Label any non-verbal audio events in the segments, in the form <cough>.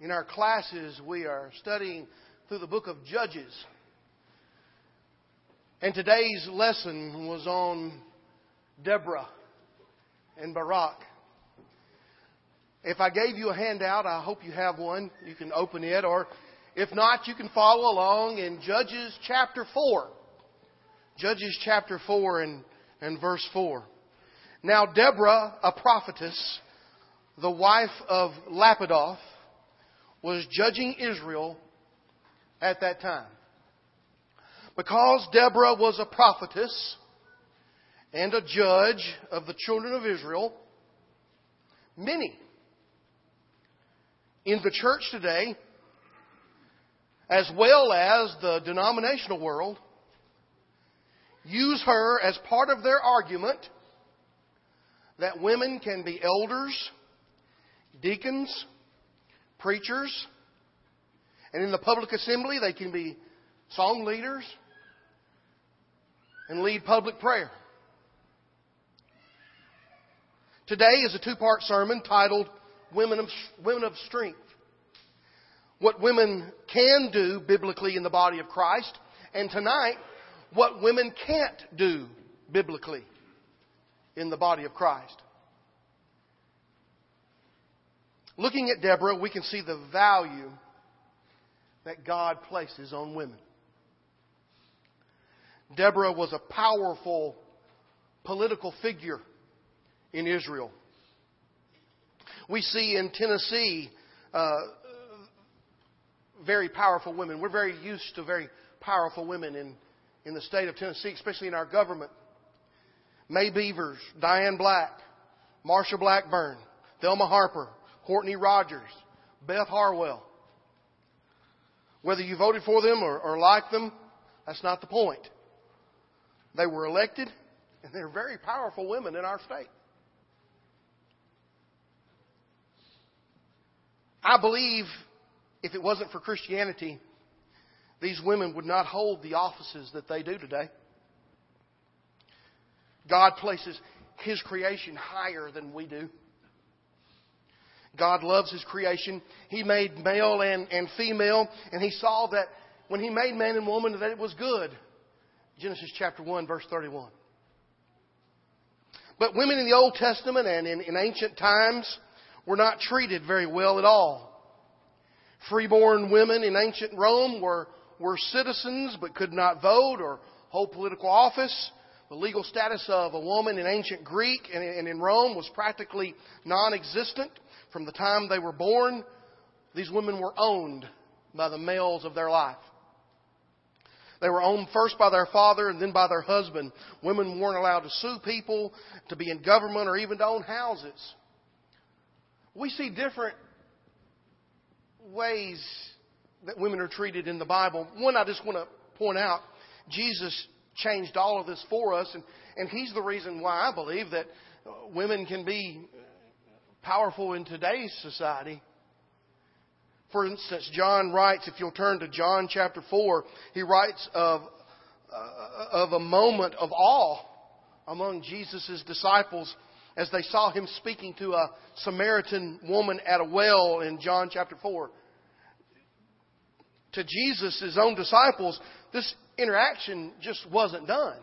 In our classes, we are studying through the book of Judges. And today's lesson was on Deborah and Barak. If I gave you a handout, I hope you have one. You can open it, or if not, you can follow along in Judges chapter 4. Judges chapter 4 and, and verse 4. Now, Deborah, a prophetess, the wife of Lapidoth, was judging Israel at that time. Because Deborah was a prophetess and a judge of the children of Israel, many in the church today, as well as the denominational world, use her as part of their argument that women can be elders, deacons, preachers, and in the public assembly they can be song leaders and lead public prayer. Today is a two part sermon titled Women of, Women of Strength. What women can do biblically in the body of Christ, and tonight, what women can't do biblically in the body of Christ. Looking at Deborah, we can see the value that God places on women. Deborah was a powerful political figure in Israel. We see in Tennessee uh, very powerful women. We're very used to very powerful women in, in the state of Tennessee, especially in our government. Mae Beavers, Diane Black, Marsha Blackburn, Thelma Harper, Courtney Rogers, Beth Harwell. Whether you voted for them or, or like them, that's not the point. They were elected, and they're very powerful women in our state. I believe if it wasn't for Christianity, these women would not hold the offices that they do today. God places His creation higher than we do. God loves His creation. He made male and, and female, and He saw that when He made man and woman that it was good. Genesis chapter 1, verse 31. But women in the Old Testament and in, in ancient times were not treated very well at all. Freeborn women in ancient Rome were, were citizens but could not vote or hold political office. The legal status of a woman in ancient Greek and in Rome was practically non existent. From the time they were born, these women were owned by the males of their life. They were owned first by their father and then by their husband. Women weren't allowed to sue people, to be in government, or even to own houses. We see different ways that women are treated in the Bible. One I just want to point out Jesus changed all of this for us, and, and He's the reason why I believe that uh, women can be powerful in today's society. For instance, John writes, if you'll turn to John chapter 4, he writes of, uh, of a moment of awe among Jesus' disciples as they saw him speaking to a Samaritan woman at a well in John chapter 4. To Jesus' his own disciples, this interaction just wasn't done.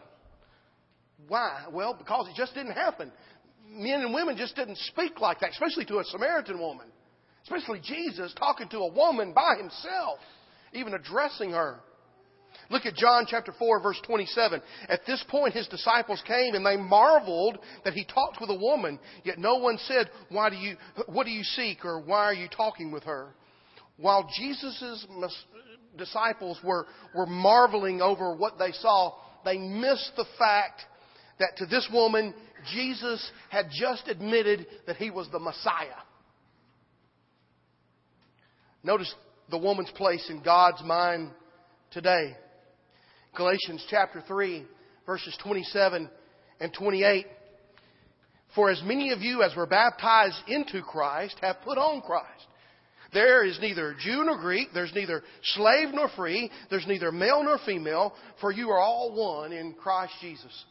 Why? Well, because it just didn't happen men and women just didn't speak like that, especially to a Samaritan woman. Especially Jesus talking to a woman by himself, even addressing her. Look at John chapter 4 verse 27. At this point his disciples came and they marveled that he talked with a woman, yet no one said, why do you, what do you seek or why are you talking with her? While Jesus' disciples were, were marveling over what they saw, they missed the fact that to this woman, Jesus had just admitted that he was the Messiah. Notice the woman's place in God's mind today. Galatians chapter 3, verses 27 and 28. For as many of you as were baptized into Christ have put on Christ. There is neither Jew nor Greek, there's neither slave nor free, there's neither male nor female, for you are all one in Christ Jesus.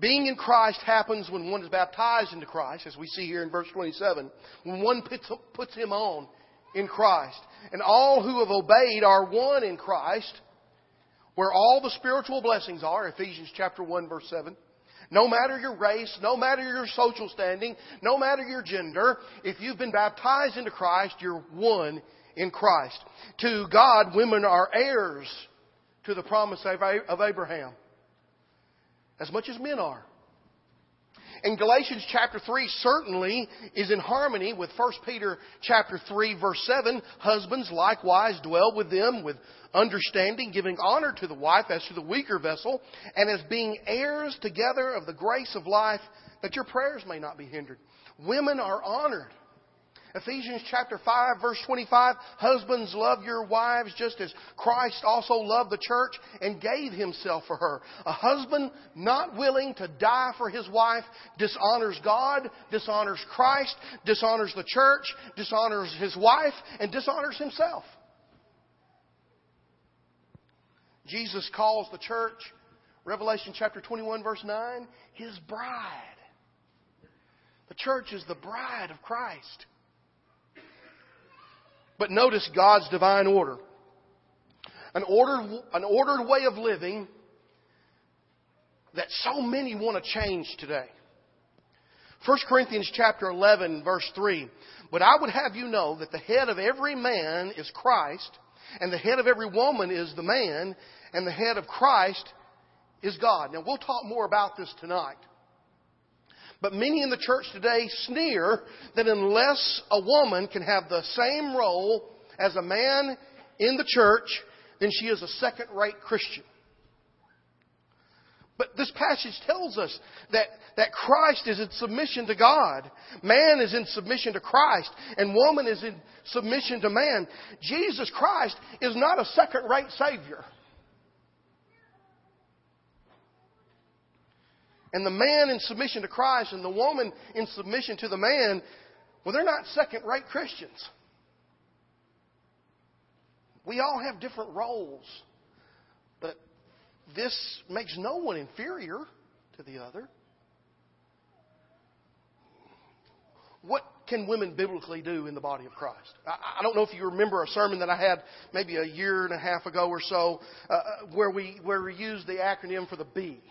Being in Christ happens when one is baptized into Christ, as we see here in verse 27. When one puts, puts Him on, in Christ. And all who have obeyed are one in Christ, where all the spiritual blessings are, Ephesians chapter 1 verse 7. No matter your race, no matter your social standing, no matter your gender, if you've been baptized into Christ, you're one in Christ. To God, women are heirs to the promise of Abraham, as much as men are. And Galatians chapter 3 certainly is in harmony with 1 Peter chapter 3 verse 7. Husbands likewise dwell with them with understanding, giving honor to the wife as to the weaker vessel, and as being heirs together of the grace of life, that your prayers may not be hindered. Women are honored. Ephesians chapter 5 verse 25, husbands love your wives just as Christ also loved the church and gave himself for her. A husband not willing to die for his wife dishonors God, dishonors Christ, dishonors the church, dishonors his wife, and dishonors himself. Jesus calls the church, Revelation chapter 21 verse 9, his bride. The church is the bride of Christ. But notice God's divine order. An ordered, an ordered way of living that so many want to change today. 1 Corinthians chapter 11 verse 3. But I would have you know that the head of every man is Christ, and the head of every woman is the man, and the head of Christ is God. Now we'll talk more about this tonight. But many in the church today sneer that unless a woman can have the same role as a man in the church, then she is a second rate Christian. But this passage tells us that, that Christ is in submission to God. Man is in submission to Christ. And woman is in submission to man. Jesus Christ is not a second rate Savior. And the man in submission to Christ and the woman in submission to the man, well, they're not second rate Christians. We all have different roles, but this makes no one inferior to the other. What can women biblically do in the body of Christ? I, don't know if you remember a sermon that I had maybe a year and a half ago or so, uh, uh where we where we used the acronym for the B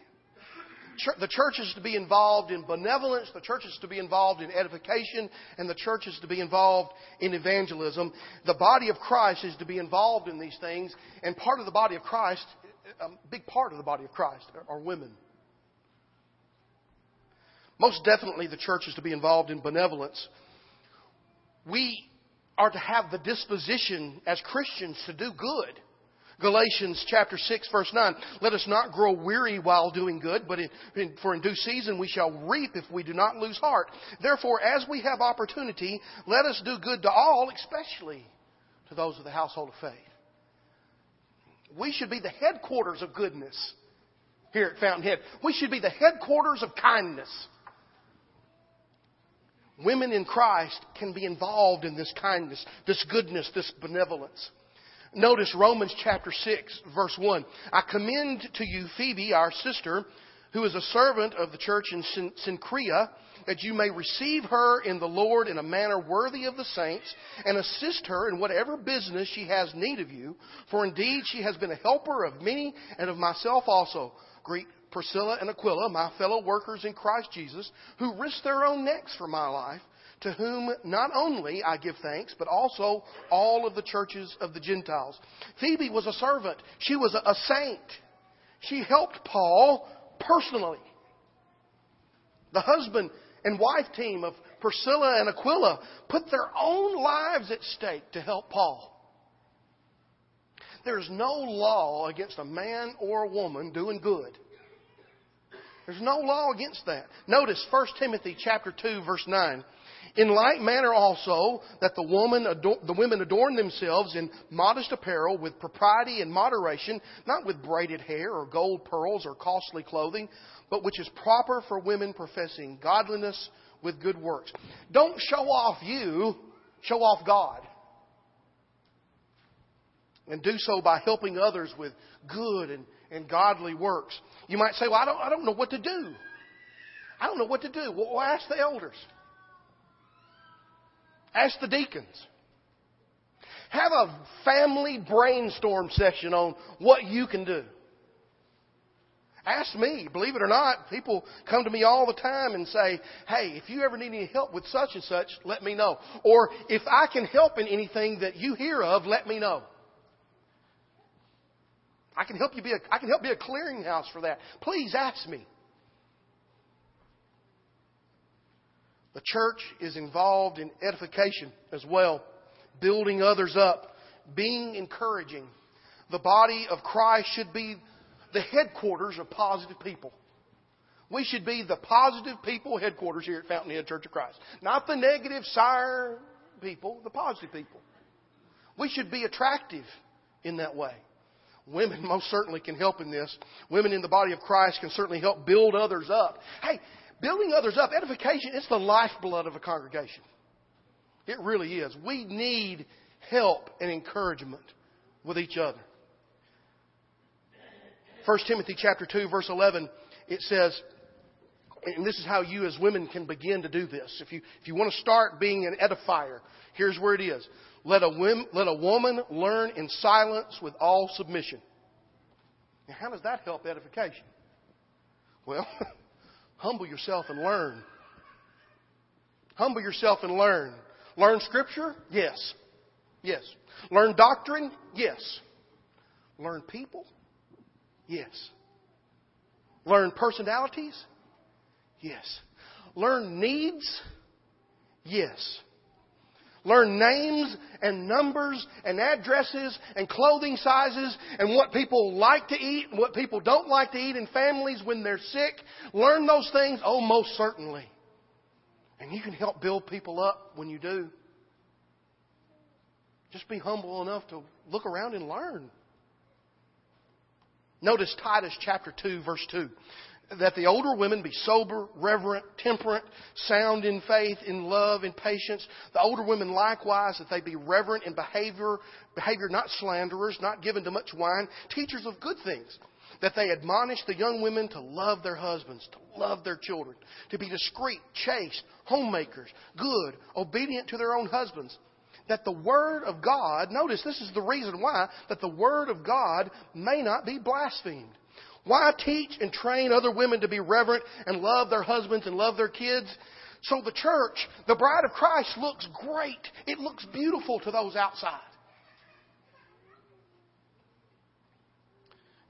the church is to be involved in benevolence, the church is to be involved in edification, and the church is to be involved in evangelism. The body of Christ is to be involved in these things, and part of the body of Christ, a big part of the body of Christ, are women. Most definitely, the church is to be involved in benevolence. We are to have the disposition as Christians to do good. Galatians chapter 6 verse 9. Let us not grow weary while doing good, but in, in, for in due season we shall reap if we do not lose heart. Therefore, as we have opportunity, let us do good to all, especially to those of the household of faith. We should be the headquarters of goodness here at Fountainhead. We should be the headquarters of kindness. Women in Christ can be involved in this kindness, this goodness, this benevolence. Notice Romans chapter 6, verse 1. I commend to you Phoebe, our sister, who is a servant of the church in Cenchrea, that you may receive her in the Lord in a manner worthy of the saints, and assist her in whatever business she has need of you. For indeed she has been a helper of many and of myself also. Greet Priscilla and Aquila, my fellow workers in Christ Jesus, who risked their own necks for my life to whom not only I give thanks, but also all of the churches of the Gentiles. Phoebe was a servant. She was a saint. She helped Paul personally. The husband and wife team of Priscilla and Aquila put their own lives at stake to help Paul. There's no law against a man or a woman doing good. There's no law against that. Notice 1 Timothy chapter 2 verse 9. In like manner also that the woman the women adorn themselves in modest apparel with propriety and moderation, not with braided hair or gold pearls or costly clothing, but which is proper for women professing godliness with good works. Don't show off you, show off God. And do so by helping others with good and, and godly works. You might say, well, I don't, I don't know what to do. I don't know what to do. Well, ask the elders. Ask the deacons. Have a family brainstorm session on what you can do. Ask me. Believe it or not, people come to me all the time and say, hey, if you ever need any help with such and such, let me know. Or if I can help in anything that you hear of, let me know. I can help you be a, I can help be a clearinghouse for that. Please ask me. The church is involved in edification as well, building others up, being encouraging. The body of Christ should be the headquarters of positive people. We should be the positive people headquarters here at Fountainhead Church of Christ. Not the negative, sire people, the positive people. We should be attractive in that way. Women <laughs> most certainly can help in this. Women in the body of Christ can certainly help build others up. Hey, building others up, edification, it's the lifeblood of a congregation. It really is. We need help and encouragement with each other. 1 Timothy chapter 2 verse 11, it says, and this is how you as women can begin to do this. If you, if you want to start being an edifier, here's where it is. Let a, let a woman learn in silence with all submission. Now, how does that help edification? Well, <laughs> humble yourself and learn. Humble yourself and learn. Learn scripture? Yes. Yes. Learn doctrine? Yes. Learn people? Yes. Learn personalities? Yes. Learn needs? Yes. Learn names and numbers and addresses and clothing sizes and what people like to eat and what people don't like to eat in families when they're sick. Learn those things? Oh, most certainly. And you can help build people up when you do. Just be humble enough to look around and learn. Notice Titus chapter 2 verse 2. That the older women be sober, reverent, temperate, sound in faith, in love, in patience. The older women likewise, that they be reverent in behavior, behavior not slanderers, not given to much wine, teachers of good things. That they admonish the young women to love their husbands, to love their children, to be discreet, chaste, homemakers, good, obedient to their own husbands that the Word of God, notice this is the reason why, that the Word of God may not be blasphemed. Why teach and train other women to be reverent and love their husbands and love their kids? So the church, the bride of Christ, looks great. It looks beautiful to those outside.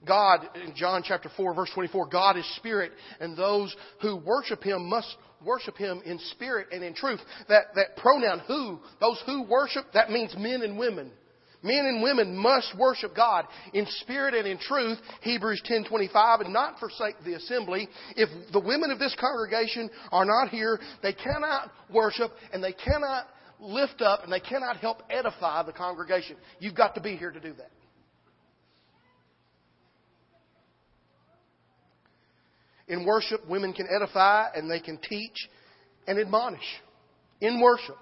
God, in John chapter 4, verse 24, God is spirit, and those who worship Him must worship Him in spirit and in truth. That, that pronoun who, those who worship, that means men and women. Men and women must worship God in spirit and in truth, Hebrews 10:25, and not forsake the assembly. If the women of this congregation are not here, they cannot worship and they cannot lift up and they cannot help edify the congregation. You've got to be here to do that. In worship, women can edify and they can teach and admonish. In worship,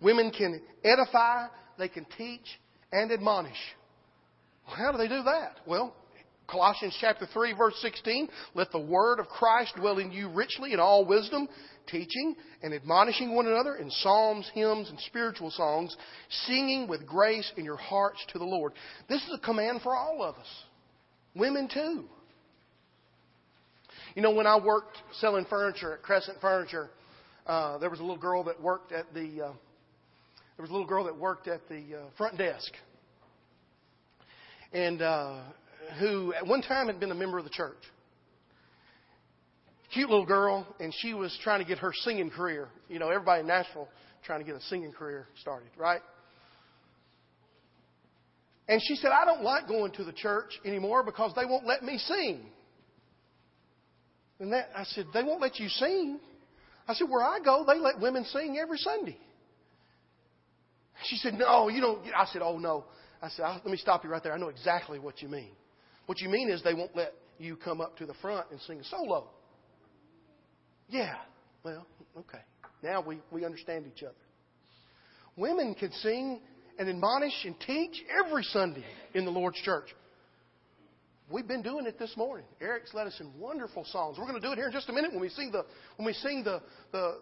women can edify, they can teach and admonish. How do they do that? Well, Colossians chapter 3 verse 16, let the word of Christ dwell in you richly in all wisdom, teaching and admonishing one another in psalms, hymns, and spiritual songs, singing with grace in your hearts to the Lord. This is a command for all of us. Women too. You know, when I worked selling furniture at Crescent Furniture, uh, there was a little girl that worked at the uh, there was a little girl that worked at the uh, front desk, and uh, who at one time had been a member of the church. Cute little girl, and she was trying to get her singing career. You know, everybody in Nashville trying to get a singing career started, right? And she said, I don't like going to the church anymore because they won't let me sing. And that, I said, they won't let you sing. I said, where I go, they let women sing every Sunday. She said, no, you don't. I said, oh no. I said, let me stop you right there. I know exactly what you mean. What you mean is they won't let you come up to the front and sing a solo. Yeah. Well, okay. Now we, we understand each other. Women can sing and admonish and teach every Sunday in the Lord's church. We've been doing it this morning. Eric's led us in wonderful songs. We're going to do it here in just a minute when we sing the when we sing the the,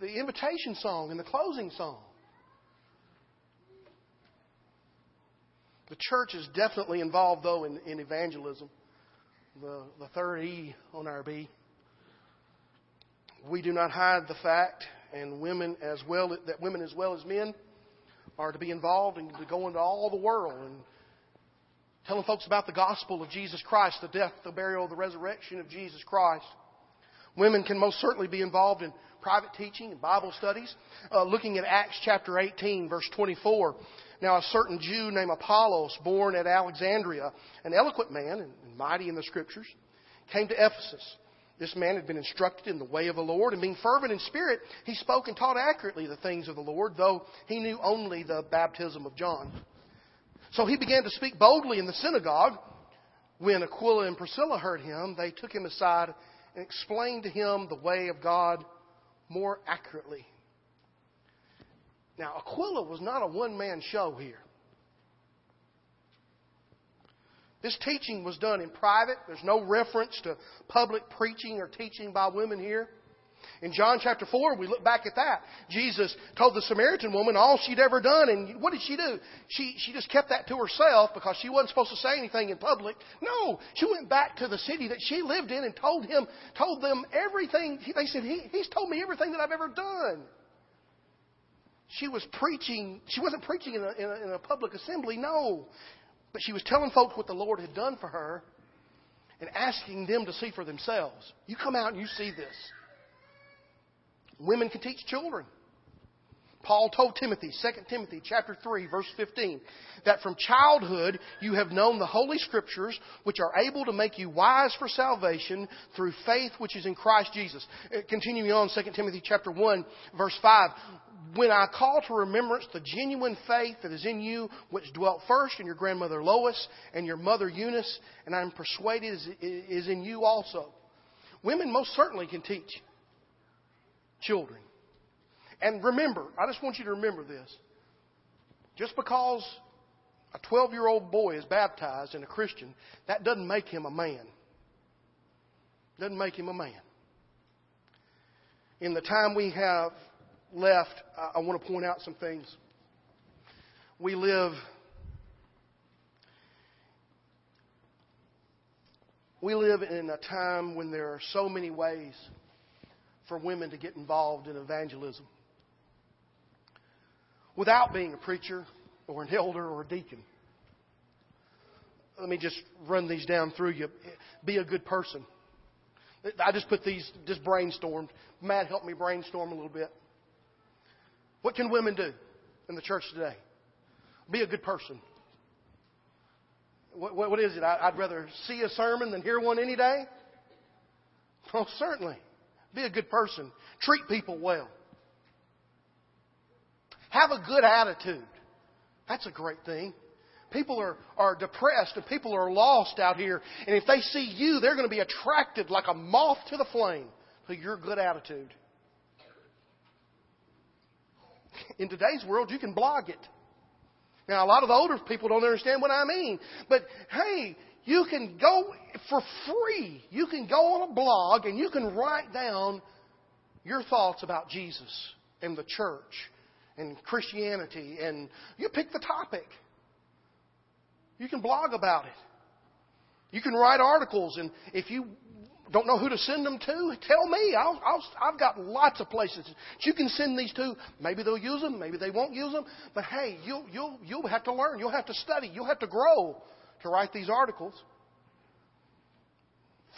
the, the invitation song and the closing song. The church is definitely involved, though, in, in evangelism. The, the third E on our B. We do not hide the fact, and women as well, that women as well as men are to be involved and to go into all the world and telling folks about the gospel of Jesus Christ, the death, the burial, the resurrection of Jesus Christ. Women can most certainly be involved in private teaching and Bible studies. Uh, looking at Acts chapter 18, verse 24. Now, a certain Jew named Apollos, born at Alexandria, an eloquent man and mighty in the scriptures, came to Ephesus. This man had been instructed in the way of the Lord, and being fervent in spirit, he spoke and taught accurately the things of the Lord, though he knew only the baptism of John. So he began to speak boldly in the synagogue. When Aquila and Priscilla heard him, they took him aside and explained to him the way of God more accurately. Now, Aquila was not a one man show here. This teaching was done in private. There's no reference to public preaching or teaching by women here. In John chapter 4, we look back at that. Jesus told the Samaritan woman all she'd ever done, and what did she do? She, she just kept that to herself because she wasn't supposed to say anything in public. No, she went back to the city that she lived in and told him, told them everything. They said, he, He's told me everything that I've ever done. She was preaching, she wasn't preaching in a, in a, in a public assembly, no. But she was telling folks what the Lord had done for her and asking them to see for themselves. You come out and you see this. Women can teach children. Paul told Timothy, 2 Timothy chapter 3 verse 15, that from childhood you have known the holy scriptures which are able to make you wise for salvation through faith which is in Christ Jesus. Uh, continuing on 2 Timothy chapter 1 verse 5, when I call to remembrance the genuine faith that is in you which dwelt first in your grandmother Lois and your mother Eunice and I am persuaded is in you also. Women most certainly can teach children. And remember, I just want you to remember this. Just because a 12 year old boy is baptized and a Christian, that doesn't make him a man. Doesn't make him a man. In the time we have left, I want to point out some things. We live we live in a time when there are so many ways for women to get involved in evangelism without being a preacher or an elder or a deacon. Let me just run these down through you. Be a good person. I just put these, just brainstormed. Matt helped me brainstorm a little bit. What can women do in the church today? Be a good person. What, what is it? I, would rather see a sermon than hear one any day? <laughs> Oh, certainly. Be a good person. Treat people well. Have a good attitude. That's a great thing. People are, are depressed and people are lost out here. And if they see you, they're going to be attracted like a moth to the flame to your good attitude. In today's world, you can blog it. Now, a lot of the older people don't understand what I mean. But hey, you can go for free. You can go on a blog and you can write down your thoughts about Jesus and the church and Christianity and you pick the topic. You can blog about it. You can write articles and if you don't know who to send them to, tell me. I'll, i have got lots of places that you can send these to. Maybe they'll use them, maybe they won't use them. But hey, you'll, you'll, you'll have to learn. You'll have to study. You'll have to grow to write these articles.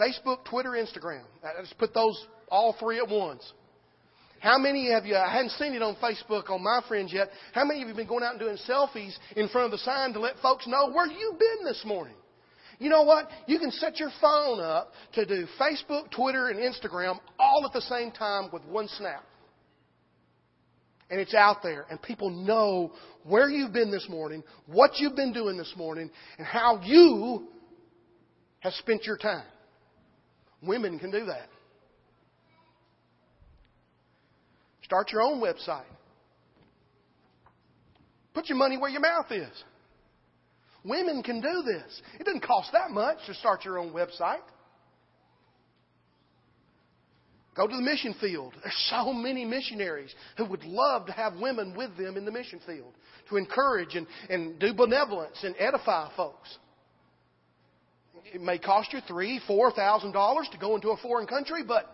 Facebook, Twitter, Instagram. I just put those all three at once. How many of you, I hadn't seen it on Facebook on my friends yet, how many of you have been going out and doing selfies in front of the sign to let folks know where you've been this morning? You know what? You can set your phone up to do Facebook, Twitter, and Instagram all at the same time with one snap. And it's out there, and people know where you've been this morning, what you've been doing this morning, and how you have spent your time. Women can do that. Start your own website. Put your money where your mouth is. Women can do this. It doesn't cost that much to start your own website. Go to the mission field. There's so many missionaries who would love to have women with them in the mission field to encourage and, and do benevolence and edify folks. It may cost you three, four thousand dollars to go into a foreign country, but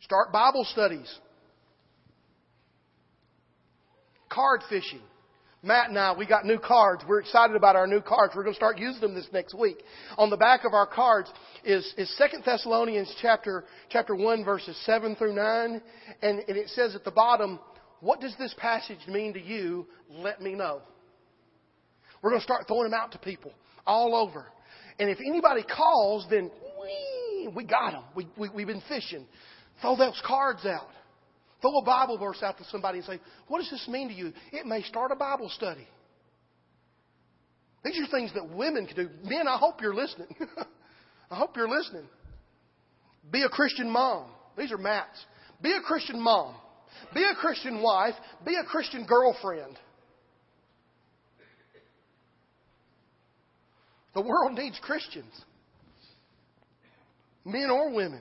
start Bible studies. Card fishing. Matt and I, we got new cards. We're excited about our new cards. We're going to start using them this next week. On the back of our cards is, is 2 Thessalonians chapter, chapter 1 verses 7 through 9. And, and it says at the bottom, what does this passage mean to you? Let me know. We're going to start throwing them out to people all over. And if anybody calls, then we, we got them. We, we, we've been fishing. Throw those cards out. Throw a Bible verse out to somebody and say, What does this mean to you? It may start a Bible study. These are things that women can do. Men, I hope you're listening. <laughs> I hope you're listening. Be a Christian mom. These are Matt's. Be a Christian mom. Be a Christian wife. Be a Christian girlfriend. The world needs Christians. Men or women.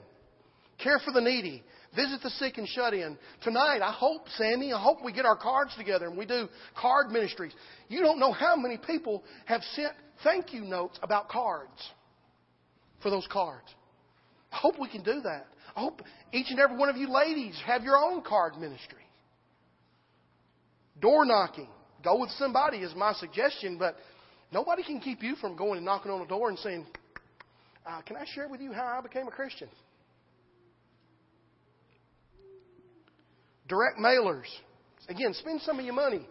Care for the needy. Visit the sick and shut in. Tonight, I hope, Sammy, I hope we get our cards together and we do card ministries. You don't know how many people have sent thank you notes about cards for those cards. I hope we can do that. I hope each and every one of you ladies have your own card ministry. Door knocking. Go with somebody is my suggestion, but nobody can keep you from going and knocking on a door and saying, uh, Can I share with you how I became a Christian? Direct mailers. Again, spend some of your money.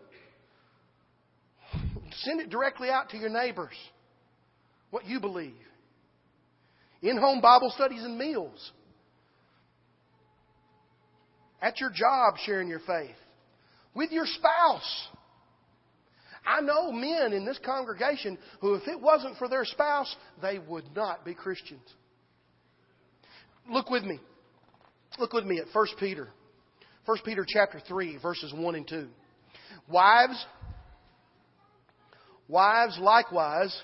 Send it directly out to your neighbors. What you believe. In home Bible studies and meals. At your job, sharing your faith. With your spouse. I know men in this congregation who, if it wasn't for their spouse, they would not be Christians. Look with me. Look with me at 1 Peter 1 Peter chapter 3, verses 1 and 2. Wives, wives likewise,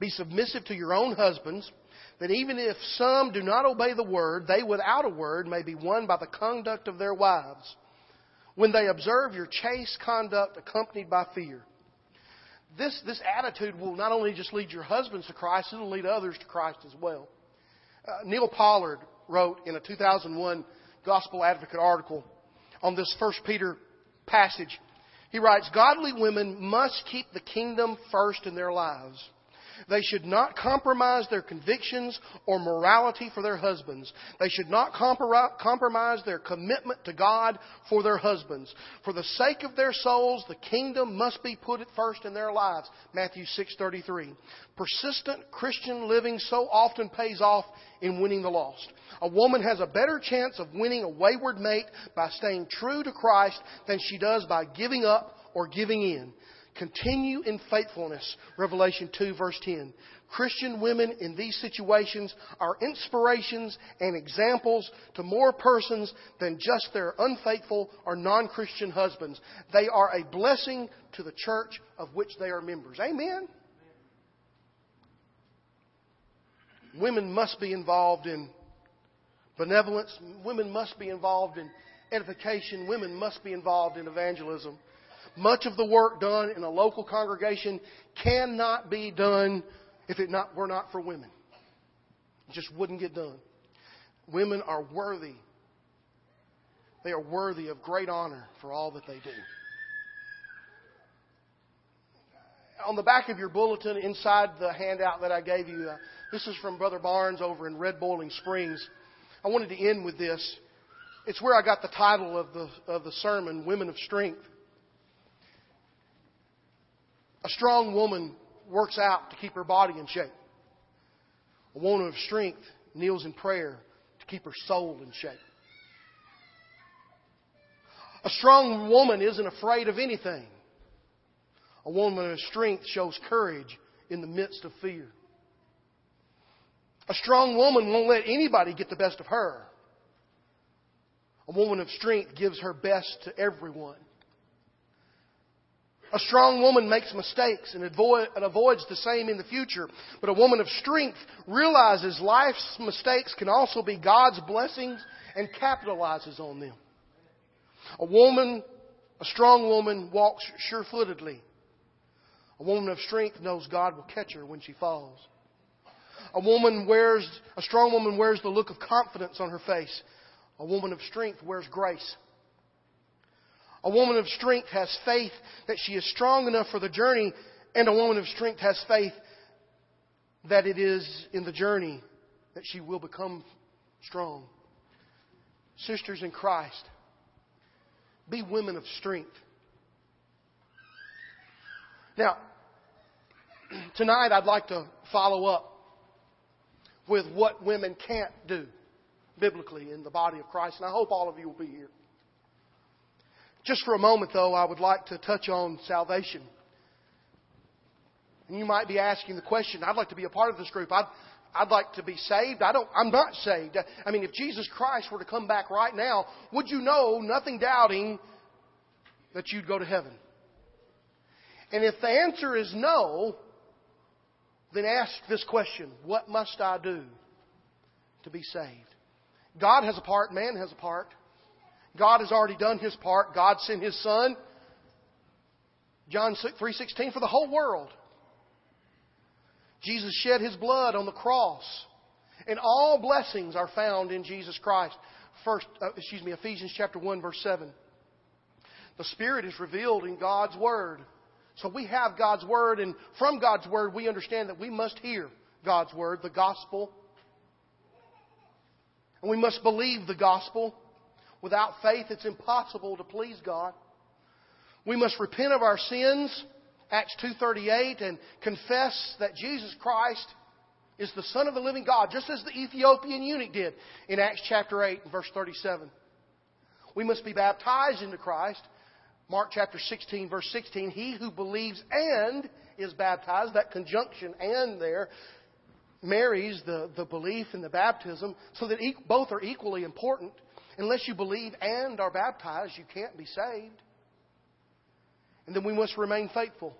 be submissive to your own husbands, that even if some do not obey the word, they without a word may be won by the conduct of their wives, when they observe your chaste conduct accompanied by fear. This, this attitude will not only just lead your husbands to Christ, it'll lead others to Christ as well. Uh, Neal Pollard wrote in a 2001 Gospel Advocate article on this First Peter passage. He writes, Godly women must keep the kingdom first in their lives. They should not compromise their convictions or morality for their husbands. They should not compromise their commitment to God for their husbands. For the sake of their souls, the kingdom must be put at first in their lives. Matthew 6:33. Persistent Christian living so often pays off in winning the lost. A woman has a better chance of winning a wayward mate by staying true to Christ than she does by giving up or giving in. Continue in faithfulness. Revelation 2 verse 10. Christian women in these situations are inspirations and examples to more persons than just their unfaithful or non-Christian husbands. They are a blessing to the church of which they are members. Amen? Women must be involved in benevolence. Women must be involved in edification. Women must be involved in evangelism. Much of the work done in a local congregation cannot be done if it not, were not for women. It just wouldn't get done. Women are worthy. They are worthy of great honor for all that they do. On the back of your bulletin, inside the handout that I gave you, uh, this is from Brother Barnes over in Red Boiling Springs. I wanted to end with this. It's where I got the title of the, of the sermon, Women of Strength. A strong woman works out to keep her body in shape. A woman of strength kneels in prayer to keep her soul in shape. A strong woman isn't afraid of anything. A woman of strength shows courage in the midst of fear. A strong woman won't let anybody get the best of her. A woman of strength gives her best to everyone. A strong woman makes mistakes and, avoid, and avoids the same in the future. But a woman of strength realizes life's mistakes can also be God's blessings and capitalizes on them. A woman, a strong woman, walks sure-footedly. A woman of strength knows God will catch her when she falls. A woman wears, a strong woman wears the look of confidence on her face. A woman of strength wears grace. A woman of strength has faith that she is strong enough for the journey, and a woman of strength has faith that it is in the journey that she will become strong. Sisters in Christ, be women of strength. Now, <clears throat> tonight I'd like to follow up with what women can't do biblically in the body of Christ, and I hope all of you will be here. Just for a moment, though, I would like to touch on salvation. And you might be asking the question, I'd like to be a part of this group. I'd, I'd like to be saved. I don't, I'm not saved. I mean, if Jesus Christ were to come back right now, would you know, nothing doubting, that you'd go to heaven? And if the answer is no, then ask this question What must I do to be saved? God has a part, man has a part. God has already done his part. God sent his son. John 3:16 for the whole world. Jesus shed his blood on the cross. And all blessings are found in Jesus Christ. First, uh, excuse me, Ephesians chapter 1 verse 7. The Spirit is revealed in God's Word. So we have God's Word, and from God's Word, we understand that we must hear God's Word, the gospel. And we must believe the gospel. Without faith, it's impossible to please God. We must repent of our sins, Acts 2.38, and confess that Jesus Christ is the Son of the living God, just as the Ethiopian eunuch did in Acts chapter 8 verse 37. We must be baptized into Christ. Mark chapter 16 verse 16, he who believes and is baptized, that conjunction and there, marries the, the belief and the baptism so that both are equally important. Unless you believe and are baptized, you can't be saved. And then we must remain faithful.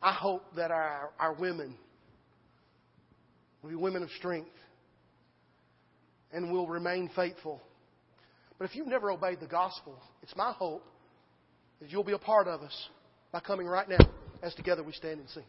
I hope that our, our women will be women of strength and will remain faithful. But if you've never obeyed the gospel, it's my hope that you'll be a part of us by coming right now as together we stand and sing.